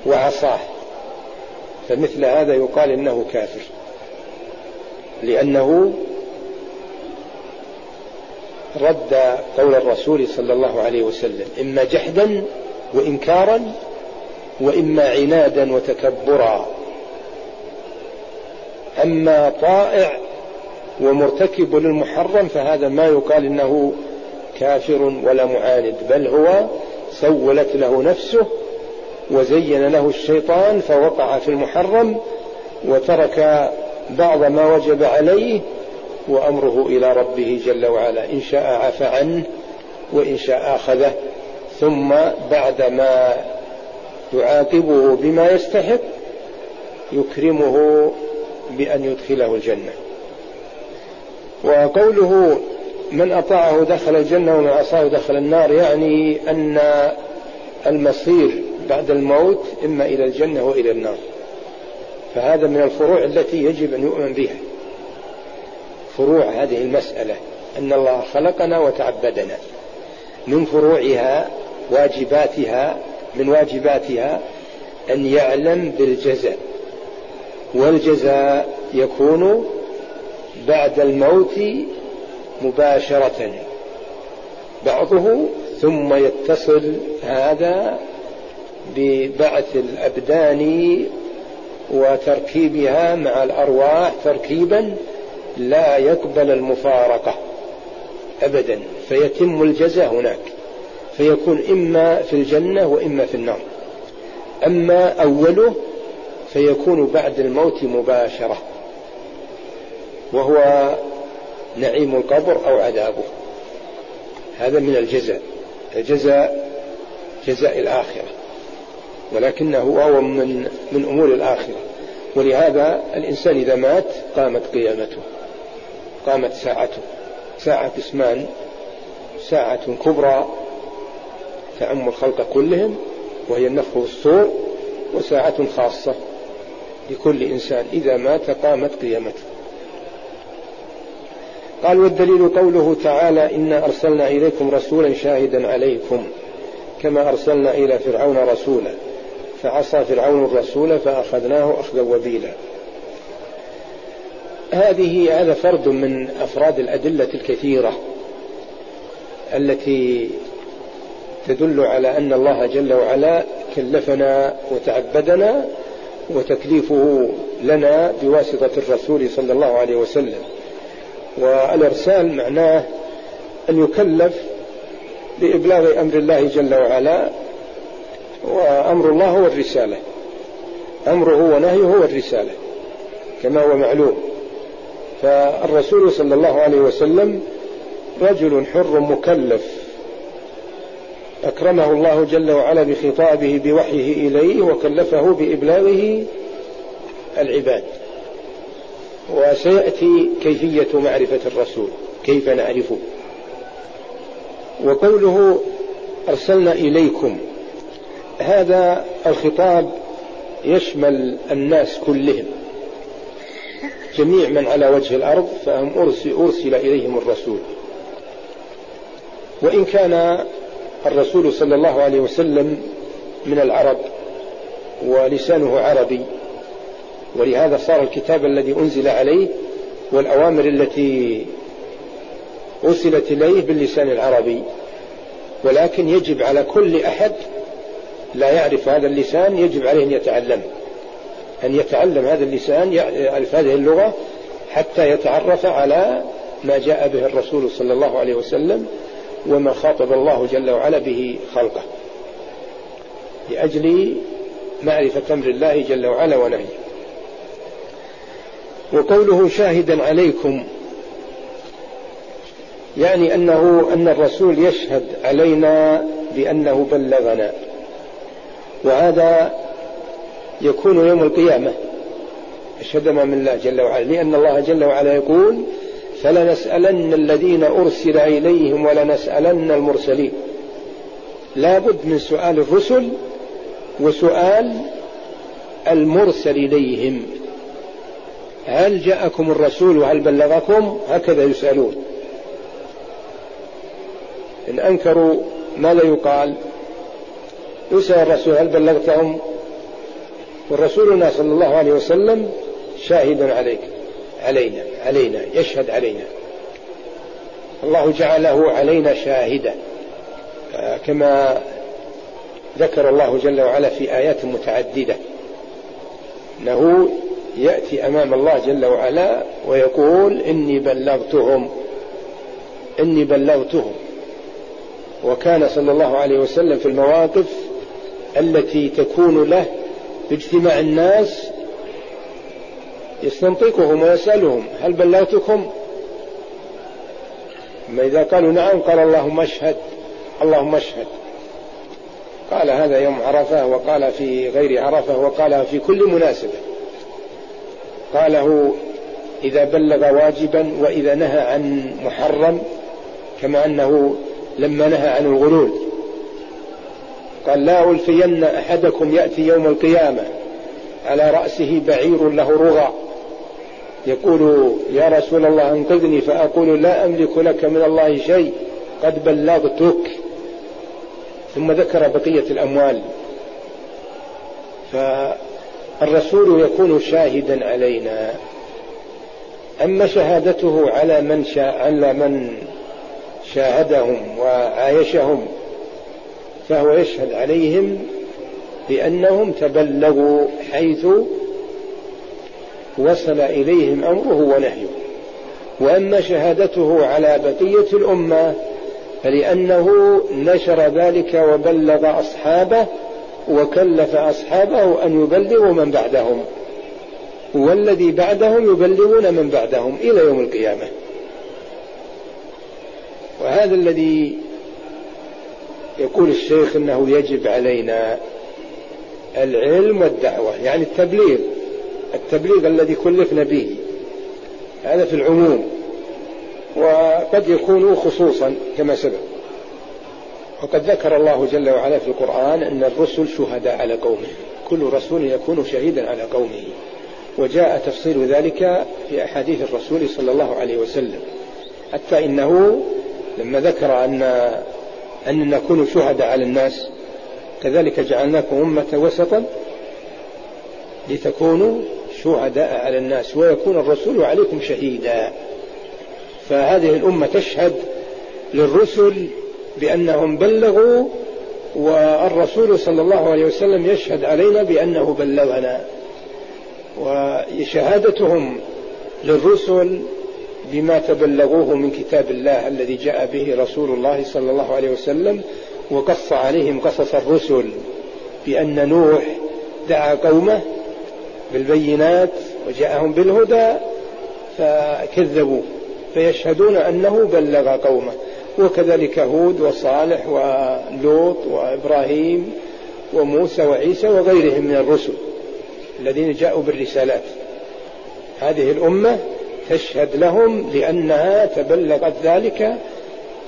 وعصاه فمثل هذا يقال إنه كافر. لأنه رد قول الرسول صلى الله عليه وسلم إما جحدا وإنكارا وإما عنادا وتكبرا. أما طائع ومرتكب للمحرم فهذا ما يقال إنه كافر ولا معاند بل هو سولت له نفسه وزين له الشيطان فوقع في المحرم وترك بعض ما وجب عليه وأمره إلى ربه جل وعلا إن شاء عفى عنه وإن شاء أخذه ثم بعدما يعاقبه بما يستحق يكرمه بأن يدخله الجنة. وقوله من أطاعه دخل الجنة ومن عصاه دخل النار يعني أن المصير بعد الموت إما إلى الجنة وإلى النار. فهذا من الفروع التي يجب أن يؤمن بها. فروع هذه المسألة أن الله خلقنا وتعبدنا من فروعها واجباتها من واجباتها أن يعلم بالجزاء والجزاء يكون بعد الموت مباشرة بعضه ثم يتصل هذا ببعث الأبدان وتركيبها مع الأرواح تركيبا لا يقبل المفارقة أبدا فيتم الجزاء هناك فيكون إما في الجنة وإما في النار. أما أوله فيكون بعد الموت مباشرة وهو نعيم القبر أو عذابه. هذا من الجزاء الجزاء جزاء الآخرة ولكنه هو من من أمور الآخرة. ولهذا الإنسان إذا مات قامت قيامته. قامت ساعته. ساعة إسمان ساعة كبرى تعم الخلق كلهم وهي النفخ والصور وساعة خاصة لكل إنسان إذا مات قامت قيامته. قال والدليل قوله تعالى إنا أرسلنا إليكم رسولا شاهدا عليكم كما أرسلنا إلى فرعون رسولا فعصى فرعون الرسول فأخذناه أخذا وبيلا. هذه هذا فرد من أفراد الأدلة الكثيرة التي تدل على أن الله جل وعلا كلفنا وتعبدنا وتكليفه لنا بواسطة الرسول صلى الله عليه وسلم. والإرسال معناه أن يكلف بإبلاغ أمر الله جل وعلا وأمر الله هو الرسالة أمره ونهيه هو الرسالة كما هو معلوم. فالرسول صلى الله عليه وسلم رجل حر مكلف. أكرمه الله جل وعلا بخطابه بوحيه إليه وكلفه بإبلاغه العباد. وسيأتي كيفية معرفة الرسول كيف نعرفه. وقوله أرسلنا إليكم هذا الخطاب يشمل الناس كلهم. جميع من على وجه الأرض فهم أرسل, أرسل إليهم الرسول. وإن كان الرسول صلى الله عليه وسلم من العرب ولسانه عربي ولهذا صار الكتاب الذي أنزل عليه والأوامر التي أرسلت إليه باللسان العربي. ولكن يجب على كل أحد لا يعرف هذا اللسان يجب عليه أن يتعلم أن يتعلم هذا اللسان هذه اللغة حتى يتعرف على ما جاء به الرسول صلى الله عليه وسلم وما خاطب الله جل وعلا به خلقه. لأجل معرفة أمر الله جل وعلا ونهيه. وقوله شاهدا عليكم يعني أنه أن الرسول يشهد علينا بأنه بلغنا. وهذا يكون يوم القيامة. أشهد من الله جل وعلا. لأن الله جل وعلا يقول فلنسألن الذين أرسل إليهم ولنسألن المرسلين. لابد من سؤال الرسل وسؤال المرسل إليهم. هل جاءكم الرسول وهل بلغكم؟ هكذا يسألون. إن أنكروا ماذا يقال؟ يسأل الرسول هل بلغتهم؟ ورسولنا صلى الله عليه وسلم شاهد عليك. علينا علينا يشهد علينا. الله جعله علينا شاهدا. كما ذكر الله جل وعلا في آيات متعددة. أنه يأتي أمام الله جل وعلا ويقول إني بلغتهم إني بلغتهم. وكان صلى الله عليه وسلم في المواقف التي تكون له باجتماع الناس يستنطقهم ويسألهم هل بلغتكم؟ أما إذا قالوا نعم قال اللهم اشهد اللهم اشهد. قال هذا يوم عرفة وقال في غير عرفة وقال في كل مناسبة. قاله إذا بلغ واجبا وإذا نهى عن محرم كما أنه لما نهى عن الغلول. قال لا ألفين أحدكم يأتي يوم القيامة. على رأسه بعير له رغى. يقول يا رسول الله انقذني فأقول لا أملك لك من الله شيء قد بلغتك. ثم ذكر بقية الأموال. فالرسول يكون شاهدا علينا. أما شهادته على من شاء على من شاهدهم وعايشهم فهو يشهد عليهم بأنهم تبلغوا حيث وصل إليهم أمره ونهيه. وأما شهادته على بقية الأمة فلأنه نشر ذلك وبلغ أصحابه وكلف أصحابه أن يبلغوا من بعدهم. والذي بعدهم يبلغون من بعدهم إلى يوم القيامة. وهذا الذي يقول الشيخ إنه يجب علينا العلم والدعوة يعني التبليغ التبليغ الذي كلفنا به هذا في العموم وقد يكون خصوصا كما سبق. وقد ذكر الله جل وعلا في القرآن أن الرسل شهداء على قومه كل رسول يكون شهيدا على قومه. وجاء تفصيل ذلك في أحاديث الرسول صلى الله عليه وسلم حتى إنه لما ذكر أن أن نكون شهداء على الناس. كذلك جعلناكم أمة وسطا لتكونوا شهداء على الناس ويكون الرسول عليكم شهيدا. فهذه الأمة تشهد للرسل بأنهم بلغوا والرسول صلى الله عليه وسلم يشهد علينا بأنه بلغنا. وشهادتهم للرسل بما تبلغوه من كتاب الله الذي جاء به رسول الله صلى الله عليه وسلم وقص عليهم قصص الرسل بأن نوح دعا قومه بالبينات وجاءهم بالهدى فكذبوا فيشهدون أنه بلغ قومه. وكذلك هود وصالح ولوط وإبراهيم وموسى وعيسى وغيرهم من الرسل الذين جاءوا بالرسالات. هذه الأمة تشهد لهم لأنها تبلغت ذلك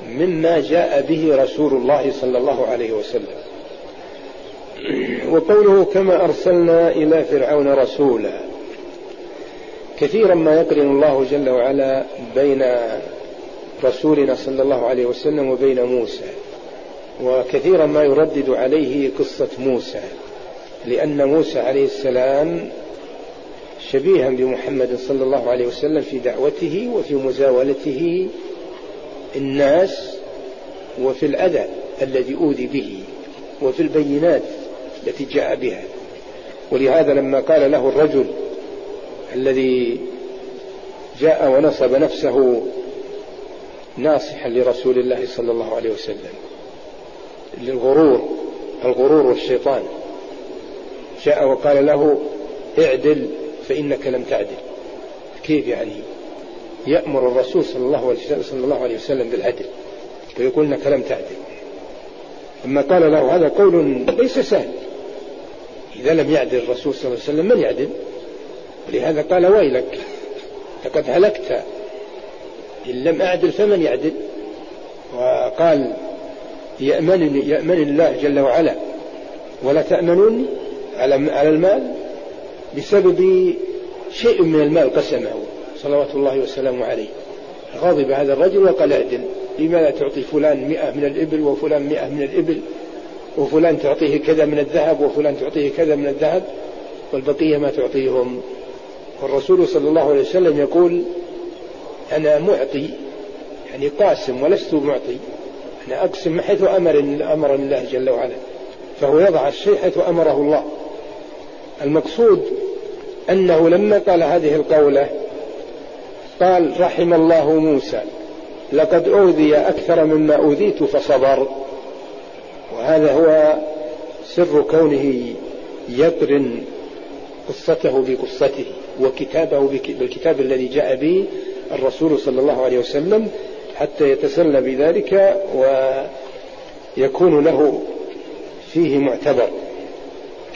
مما جاء به رسول الله صلى الله عليه وسلم. وقوله كما أرسلنا إلى فرعون رسولا. كثيرا ما يقرن الله جل وعلا بين رسولنا صلى الله عليه وسلم وبين موسى وكثيرا ما يردد عليه قصة موسى لأن موسى عليه السلام شبيها بمحمد صلى الله عليه وسلم في دعوته وفي مزاولته الناس وفي الأذى الذي أوذي به وفي البينات التي جاء بها. ولهذا لما قال له الرجل الذي جاء ونصب نفسه ناصحا لرسول الله صلى الله عليه وسلم للغرور الغرور والشيطان جاء وقال له اعدل فإنك لم تعدل. كيف يعني؟ يأمر الرسول صلى الله صلى الله عليه وسلم بالعدل. ويقول إنك لم تعدل. لما قال له هذا قول ليس سهل. إذا لم يعدل الرسول صلى الله عليه وسلم من يعدل؟ ولهذا قال ويلك لقد هلكت. إن لم أعدل فمن يعدل؟ وقال يأمنني يأمن الله جل وعلا. ولا تأمنوني على على المال؟ بسبب شيء من المال قسمه صلوات الله وسلامه عليه. غضب هذا الرجل وقال اعدل لماذا تعطي فلان مئة من الإبل وفلان مئة من الإبل؟ وفلان تعطيه كذا من الذهب وفلان تعطيه كذا من الذهب؟ والبقية ما تعطيهم. والرسول صلى الله عليه وسلم يقول أنا معطي يعني قاسم ولست معطي. أنا أقسم حيث أمر أمر الله جل وعلا. فهو يضع الشيء حيث أمره الله. المقصود أنه لما قال هذه القولة قال رحم الله موسى لقد أوذي أكثر مما أوذيت فصبر. وهذا هو سر كونه يقرن قصته بقصته وكتابه بالكتاب الذي جاء به الرسول صلى الله عليه وسلم حتى يتسلى بذلك ويكون له فيه معتبر.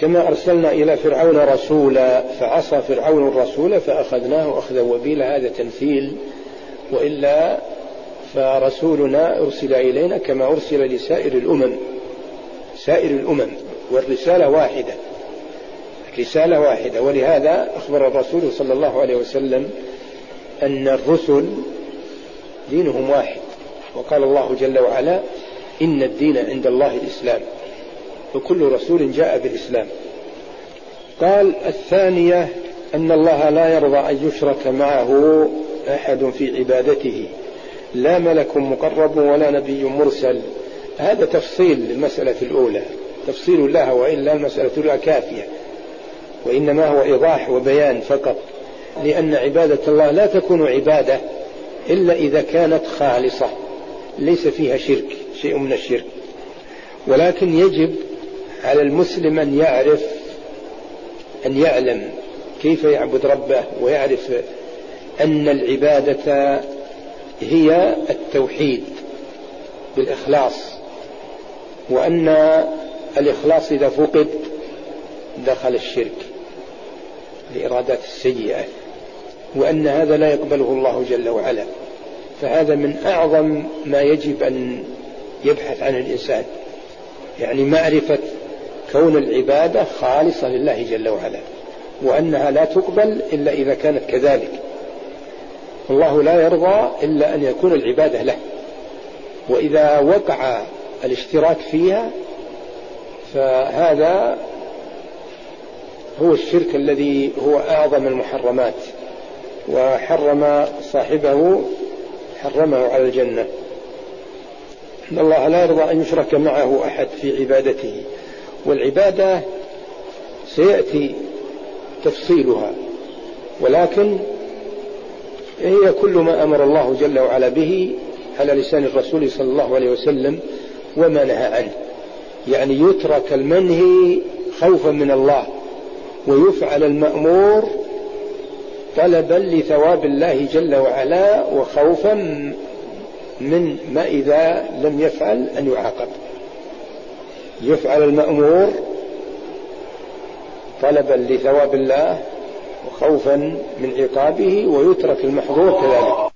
كما أرسلنا إلى فرعون رسولا فعصى فرعون الرسول فأخذناه أخذا وبيلا هذا تمثيل. وإلا فرسولنا أرسل إلينا كما أرسل لسائر الأمم. سائر الأمم والرسالة واحدة. رسالة واحدة. ولهذا أخبر الرسول صلى الله عليه وسلم أن الرسل دينهم واحد. وقال الله جل وعلا إن الدين عند الله الإسلام. وكل رسول جاء بالإسلام. قال الثانية أن الله لا يرضى أن يشرك معه أحد في عبادته. لا ملك مقرب ولا نبي مرسل. هذا تفصيل للمسألة الأولى. تفصيل لها وإلا المسألة الأولى كافية وإنما هو إيضاح وبيان فقط. لأن عبادة الله لا تكون عبادة إلا إذا كانت خالصة. ليس فيها شرك شيء من الشرك. ولكن يجب على المسلم أن يعرف أن يعلم كيف يعبد ربه ويعرف أن العبادة هي التوحيد بالإخلاص وأن الإخلاص إذا فقد دخل الشرك الإرادات السيئة وأن هذا لا يقبله الله جل وعلا. فهذا من أعظم ما يجب أن يبحث عن الإنسان يعني معرفة كون العبادة خالصة لله جل وعلا وأنها لا تقبل إلا إذا كانت كذلك. الله لا يرضى إلا أن يكون العبادة له وإذا وقع الاشتراك فيها فهذا هو الشرك الذي هو أعظم المحرمات وحرم صاحبه حرمه على الجنة. إن الله لا يرضى أن يشرك معه أحد في عبادته. والعبادة سيأتي تفصيلها ولكن هي كل ما أمر الله جل وعلا به على لسان الرسول صلى الله عليه وسلم وما نهى عنه. يعني يترك المنهي خوفا من الله ويفعل المأمور طلبا لثواب الله جل وعلا وخوفا من ما إذا لم يفعل أن يعاقب. يفعل المأمور طلبا لثواب الله وخوفا من عقابه ويترك المحظور كذلك.